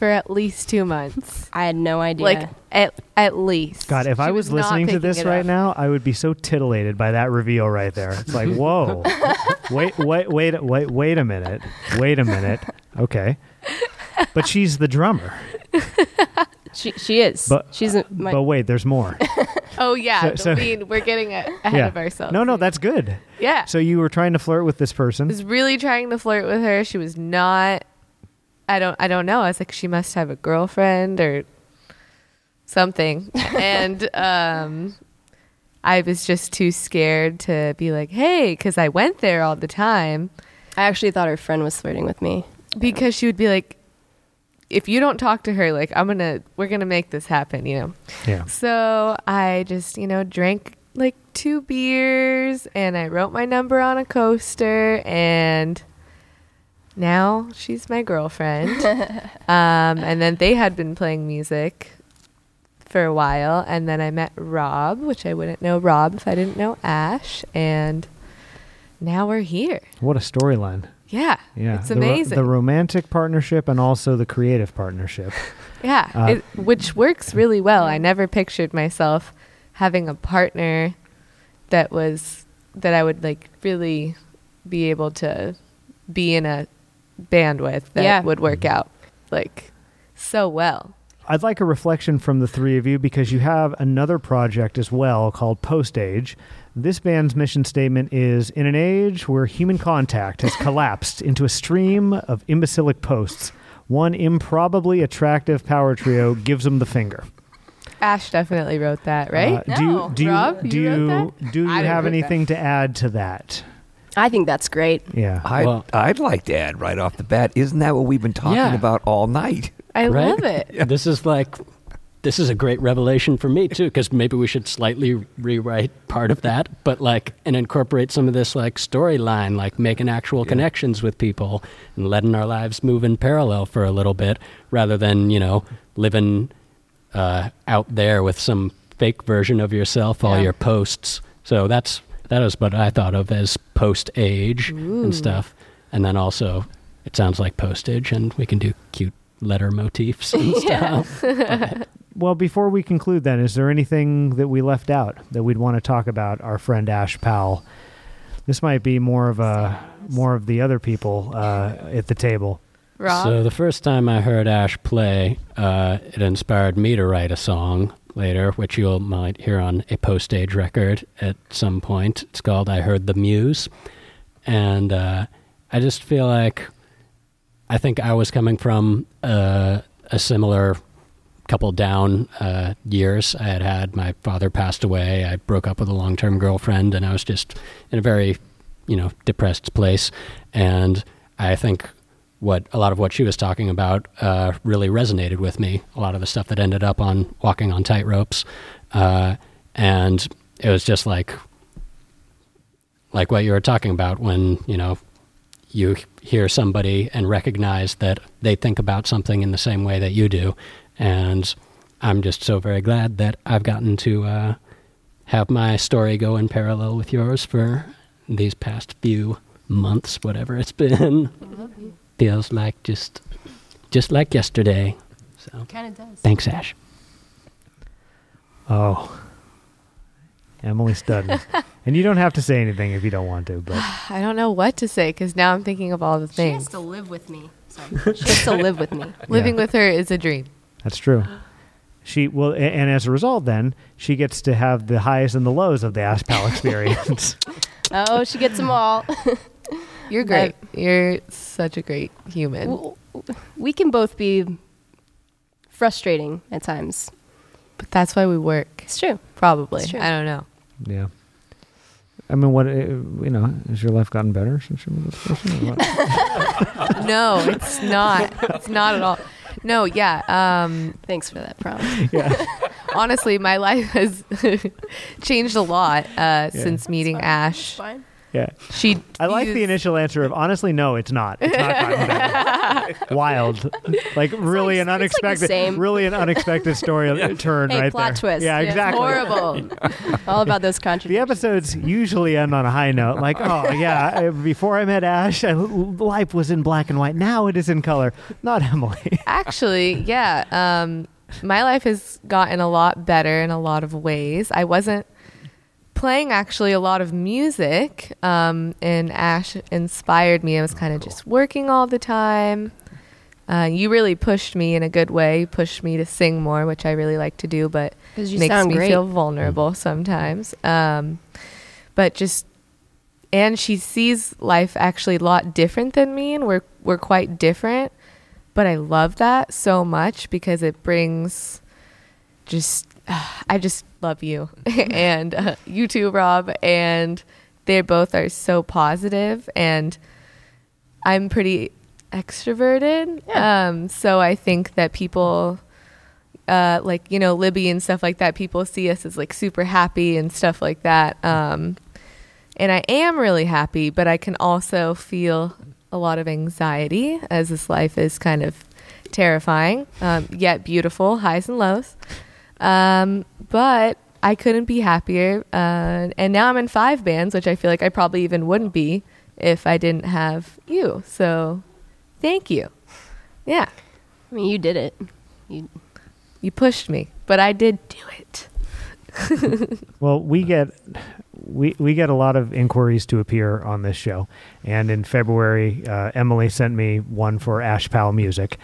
for at least two months. I had no idea. Like at at least. God, if She I was, not listening to picking this it right up. now, I would be so titillated by that reveal right there. It's like, whoa, wait, wait, wait, wait, wait a minute, wait a minute. Okay, but she's the drummer. she she is. But- She's a, my, but wait, there's more. Oh yeah, So- so- I mean, we're getting a- ahead yeah. of ourselves. No, no, that's good. yeah. So you were trying to flirt with this I person. was really trying to flirt with her. She was not. I don't. I don't know. I was like, she must have a girlfriend or something, and um, I was just too scared to be like, hey, because I went there all the time. I actually thought her friend was flirting with me. because she would be like if you don't talk to her like i'm gonna we're gonna make this happen you know Yeah. so i just you know drank like two beers and i wrote my number on a coaster and now she's my girlfriend um, and then they had been playing music for a while and then i met rob which i wouldn't know rob if i didn't know ash and now we're here What a storyline. yeah Yeah. it's The ro- amazing The, romantic partnership and also the creative partnership. Yeah, Uh, it, which works really well. I never pictured myself having a partner that was that I would like really be able to be in a band with that Yeah. would work out like so well. I'd like a reflection from the three of you because you have another project as well called Post Age. This band's mission statement is In an age where human contact has collapsed into a stream of imbecilic posts, one improbably attractive power trio gives them the finger. Ash definitely wrote that, right? Uh, do you, No. do you, Rob, do you wrote you, do you have write that. anything to add to that? I think that's great. Yeah. I'd, Well- I'd like to add right off the bat. Isn't that what we've been talking Yeah. about all night? I right? love it. This is like, this is a great revelation for me too, because maybe we should slightly rewrite part of that, but like, and incorporate some of this like storyline, like making actual connections with people and letting our lives move in parallel for a little bit, rather than you know living uh, out there with some fake version of yourself, all Yeah. your posts. So that's that is what I thought of as post age and stuff, and then also it sounds like postage, and we can do cute letter motifs and stuff. Well, before we conclude, then, is there anything that we left out that we'd want to talk about? Our friend Ash Powell. This might be more of a more of the other people uh, at the table. Rob, So the first time I heard Ash play, uh, it inspired me to write a song later, which you might hear on a post-age record at some point. It's called "I Heard the Muse," and uh, I just feel like I think I was coming from uh, a similar couple down uh, years. I had had my father passed away. I broke up with a long term girlfriend, and I was just in a very, you know, depressed place. And I think what a lot of what she was talking about uh, really resonated with me. A lot of the stuff that ended up on walking on tightropes, uh, and it was just like, like what you were talking about when you know you hear somebody and recognize that they think about something in the same way that you do. And I'm just so very glad that I've gotten to uh, have my story go in parallel with yours for these past few months, whatever it's been. Feels like just just like yesterday. So Kind of does. thanks, Ash. Oh, Emily Studden. and you don't have to say anything if you don't want to, but I don't know what to say because now I'm thinking of all the things. She has to live with me. Sorry. She has to live with me. Living Yeah. with her is a dream. that's true. She will, a- and as a result, then she gets to have the highs and the lows of the Ash Powell experience. Oh, she gets them all. You're great. You're such a great human. W- we can both be frustrating at times. But that's why we work. It's true. Probably. It's true. I don't know. Yeah. I mean, what uh, you know? Has your life gotten better since you met this person? Or what? No, it's not. It's not at all. No, yeah. Um, Thanks for that prompt. yeah. honestly, my life has changed a lot uh, since meeting Ash. Fine. Yeah. She. I like the initial answer of honestly, no, it's not. It's not gotten better. Wild, like really like- an it's like the unexpected, same. really an unexpected story turn Hey, right plot there. twist. Yeah, Yeah, exactly. Horrible. All about those contradictions. The contradictions. episodes usually end on a high note, like, oh yeah, I- before I met Ash, I, life was in black and white. Now it is in color. Not Emily. Actually, yeah. Um, my life has gotten a lot better in a lot of ways. I wasn't playing actually a lot of music, um, and Ash inspired me. I was kind of just working all the time. Uh, you really pushed me in a good way, pushed me to sing more, which I really like to do, but you makes sound me great. feel vulnerable sometimes. Um, but just and she sees life actually a lot different than me, and we're we're quite different. But I love that so much because it brings just I just love you and uh, you too, Rob, and they both are so positive and I'm pretty extroverted. Yeah. Um, so I think that people uh, like you know Libby and stuff like that. People see us as like super happy and stuff like that. Um, and I am really happy, but I can also feel a lot of anxiety as this life is kind of terrifying, um, yet beautiful, highs and lows. Um, but I couldn't be happier. Uh, and now I'm in five bands, which I feel like I probably even wouldn't be if I didn't have you. So thank you. Yeah, I mean, you did it. You, you pushed me, but I did do it. Well, we get we we get a lot of inquiries to appear on this show, and in February, uh, Emily sent me one for Ash Powell Music,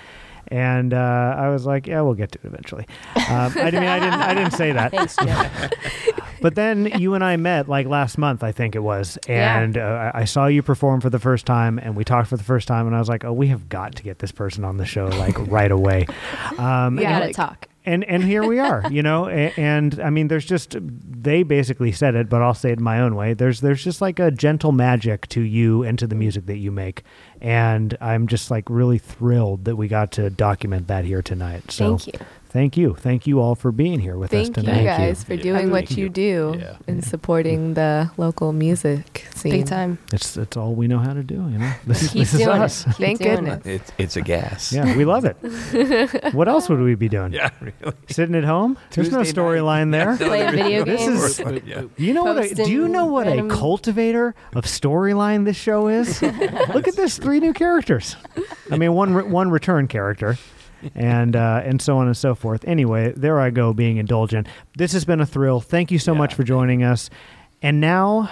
and uh, I was like, yeah, we'll get to it eventually. Um, I mean, I didn't I didn't say that, thanks, Joe. but then you and I met like last month, I think it was, Yeah. and uh, I saw you perform for the first time, and we talked for the first time, and I was like, oh, we have got to get this person on the show like right away. Um, we Yeah, gotta like- talk. And and here we are you know a- and i mean there's just they basically said it but i'll say it my own way. There's there's just like a gentle magic to you and to the music that you make. And i'm just like really thrilled that we got to document that here tonight. So Thank you. Thank you thank you all for being here with Thank us you tonight Thank you. guys for Yeah. doing what you you. do Yeah. and supporting the local music scene. Big time. it's it's all we know how to do you know this, is this is us Thank doing goodness. it. It's it's a gas. yeah we love it what else would we be doing Yeah, really. sitting at home there's no storyline there Playing video This games. is- Yeah. You know what? A, do you know what a cultivator of storyline this show is? Look at this: three new characters. I mean, one re- one return character, and uh, and so on and so forth. Anyway, there I go, being indulgent. This has been a thrill. Thank you so much for joining us. And now,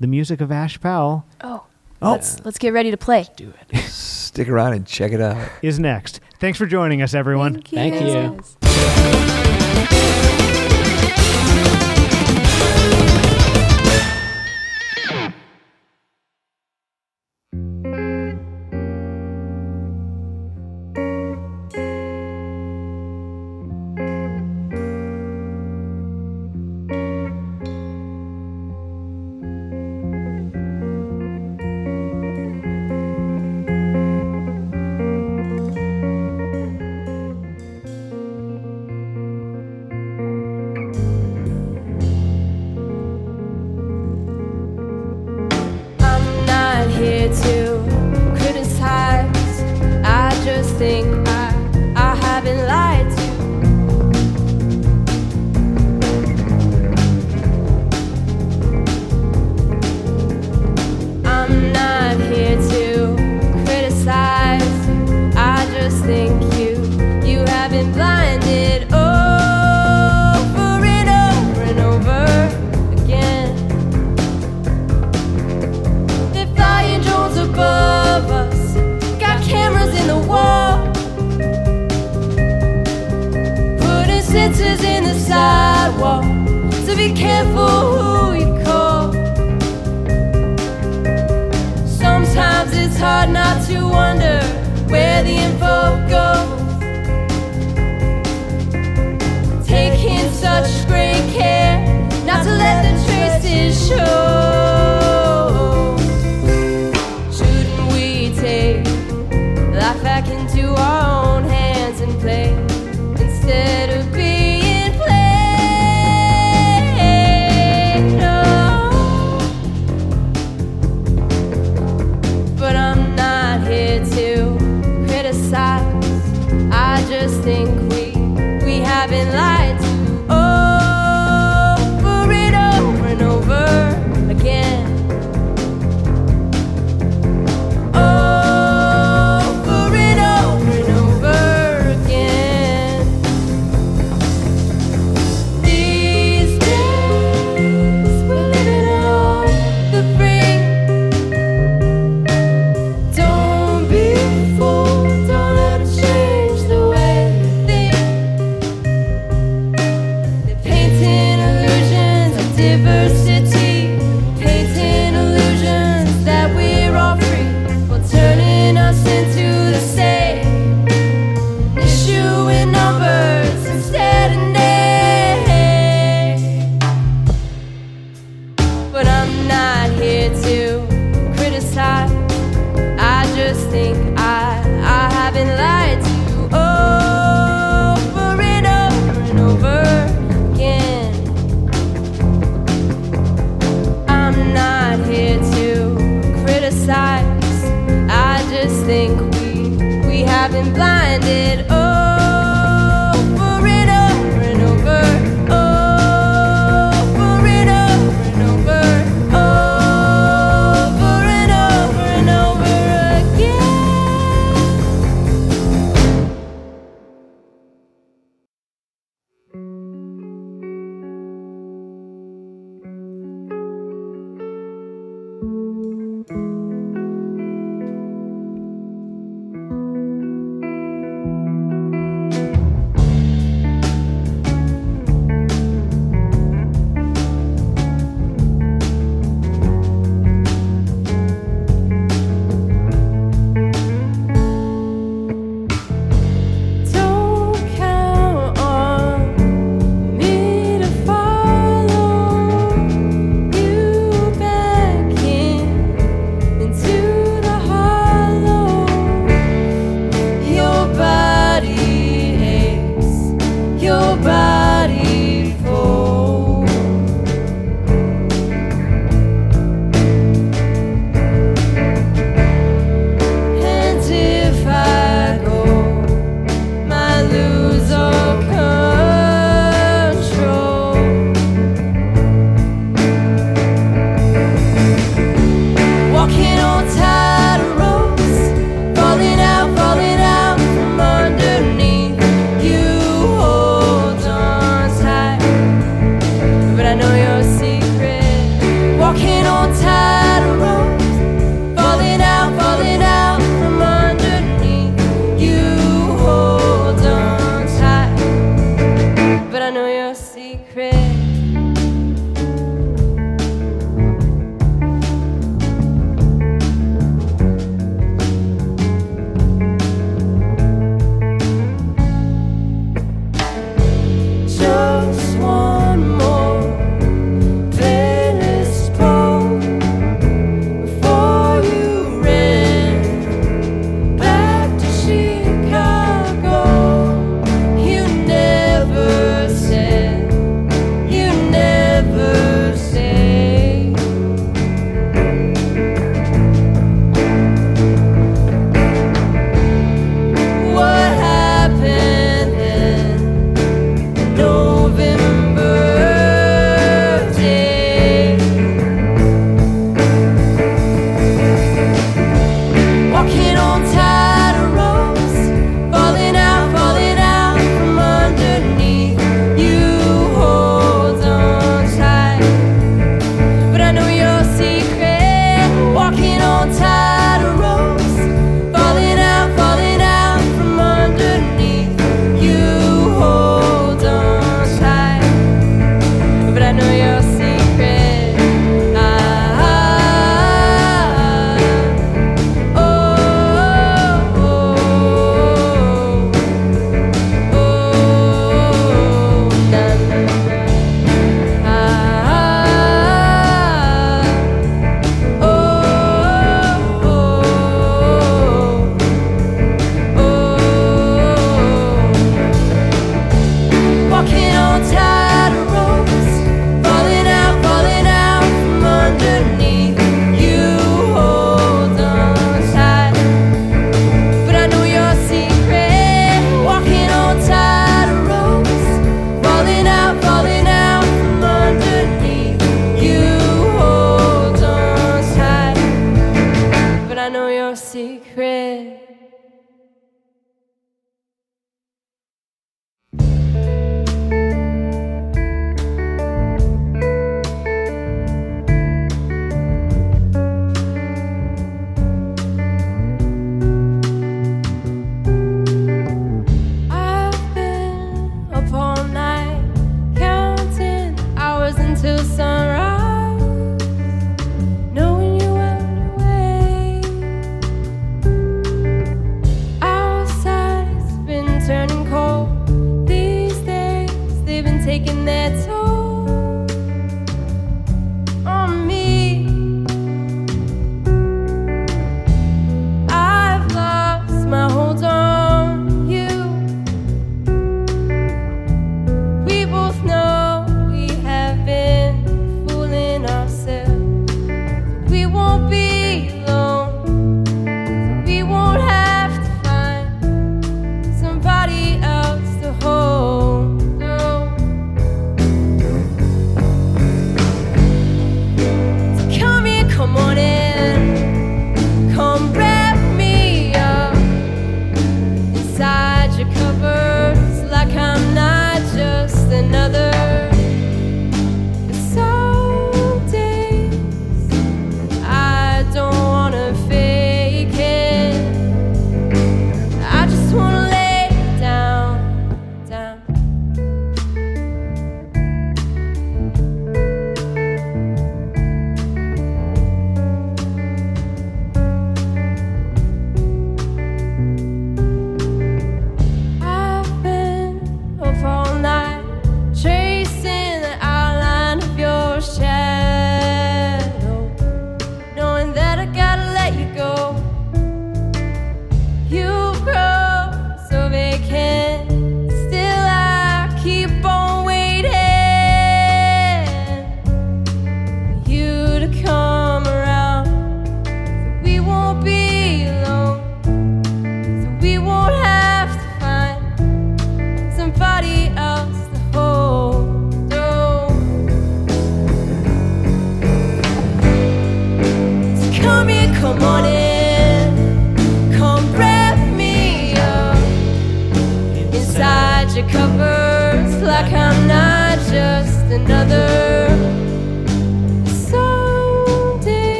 the music of Ash Powell Oh, Oh. let's let's get ready to play. Do it. Stick around and check it out. is next. Thanks for joining us, everyone. Thank you. Thank you.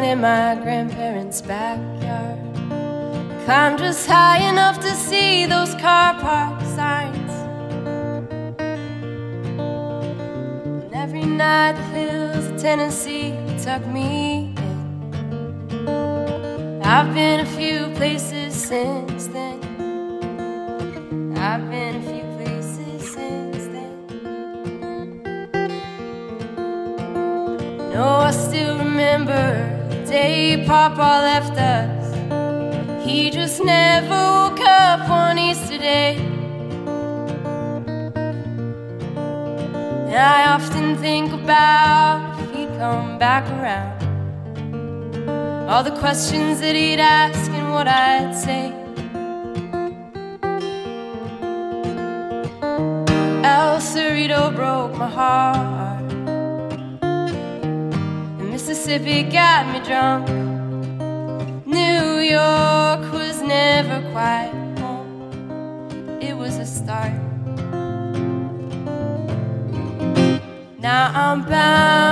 Clothesline in my grandparents' backyard. Climbed just high enough to see those car park signs. And every night the hills of Tennessee tuck me in. I've been a few places since then. I've been a few places since then. No, I still remember day Papa left us. He just never woke up one Easter day. And I often think about if he'd come back around. All the questions that he'd ask and what I'd say. El Cerrito broke my heart. Mississippi got me drunk. New York was never quite home. It was a start. Now I'm bound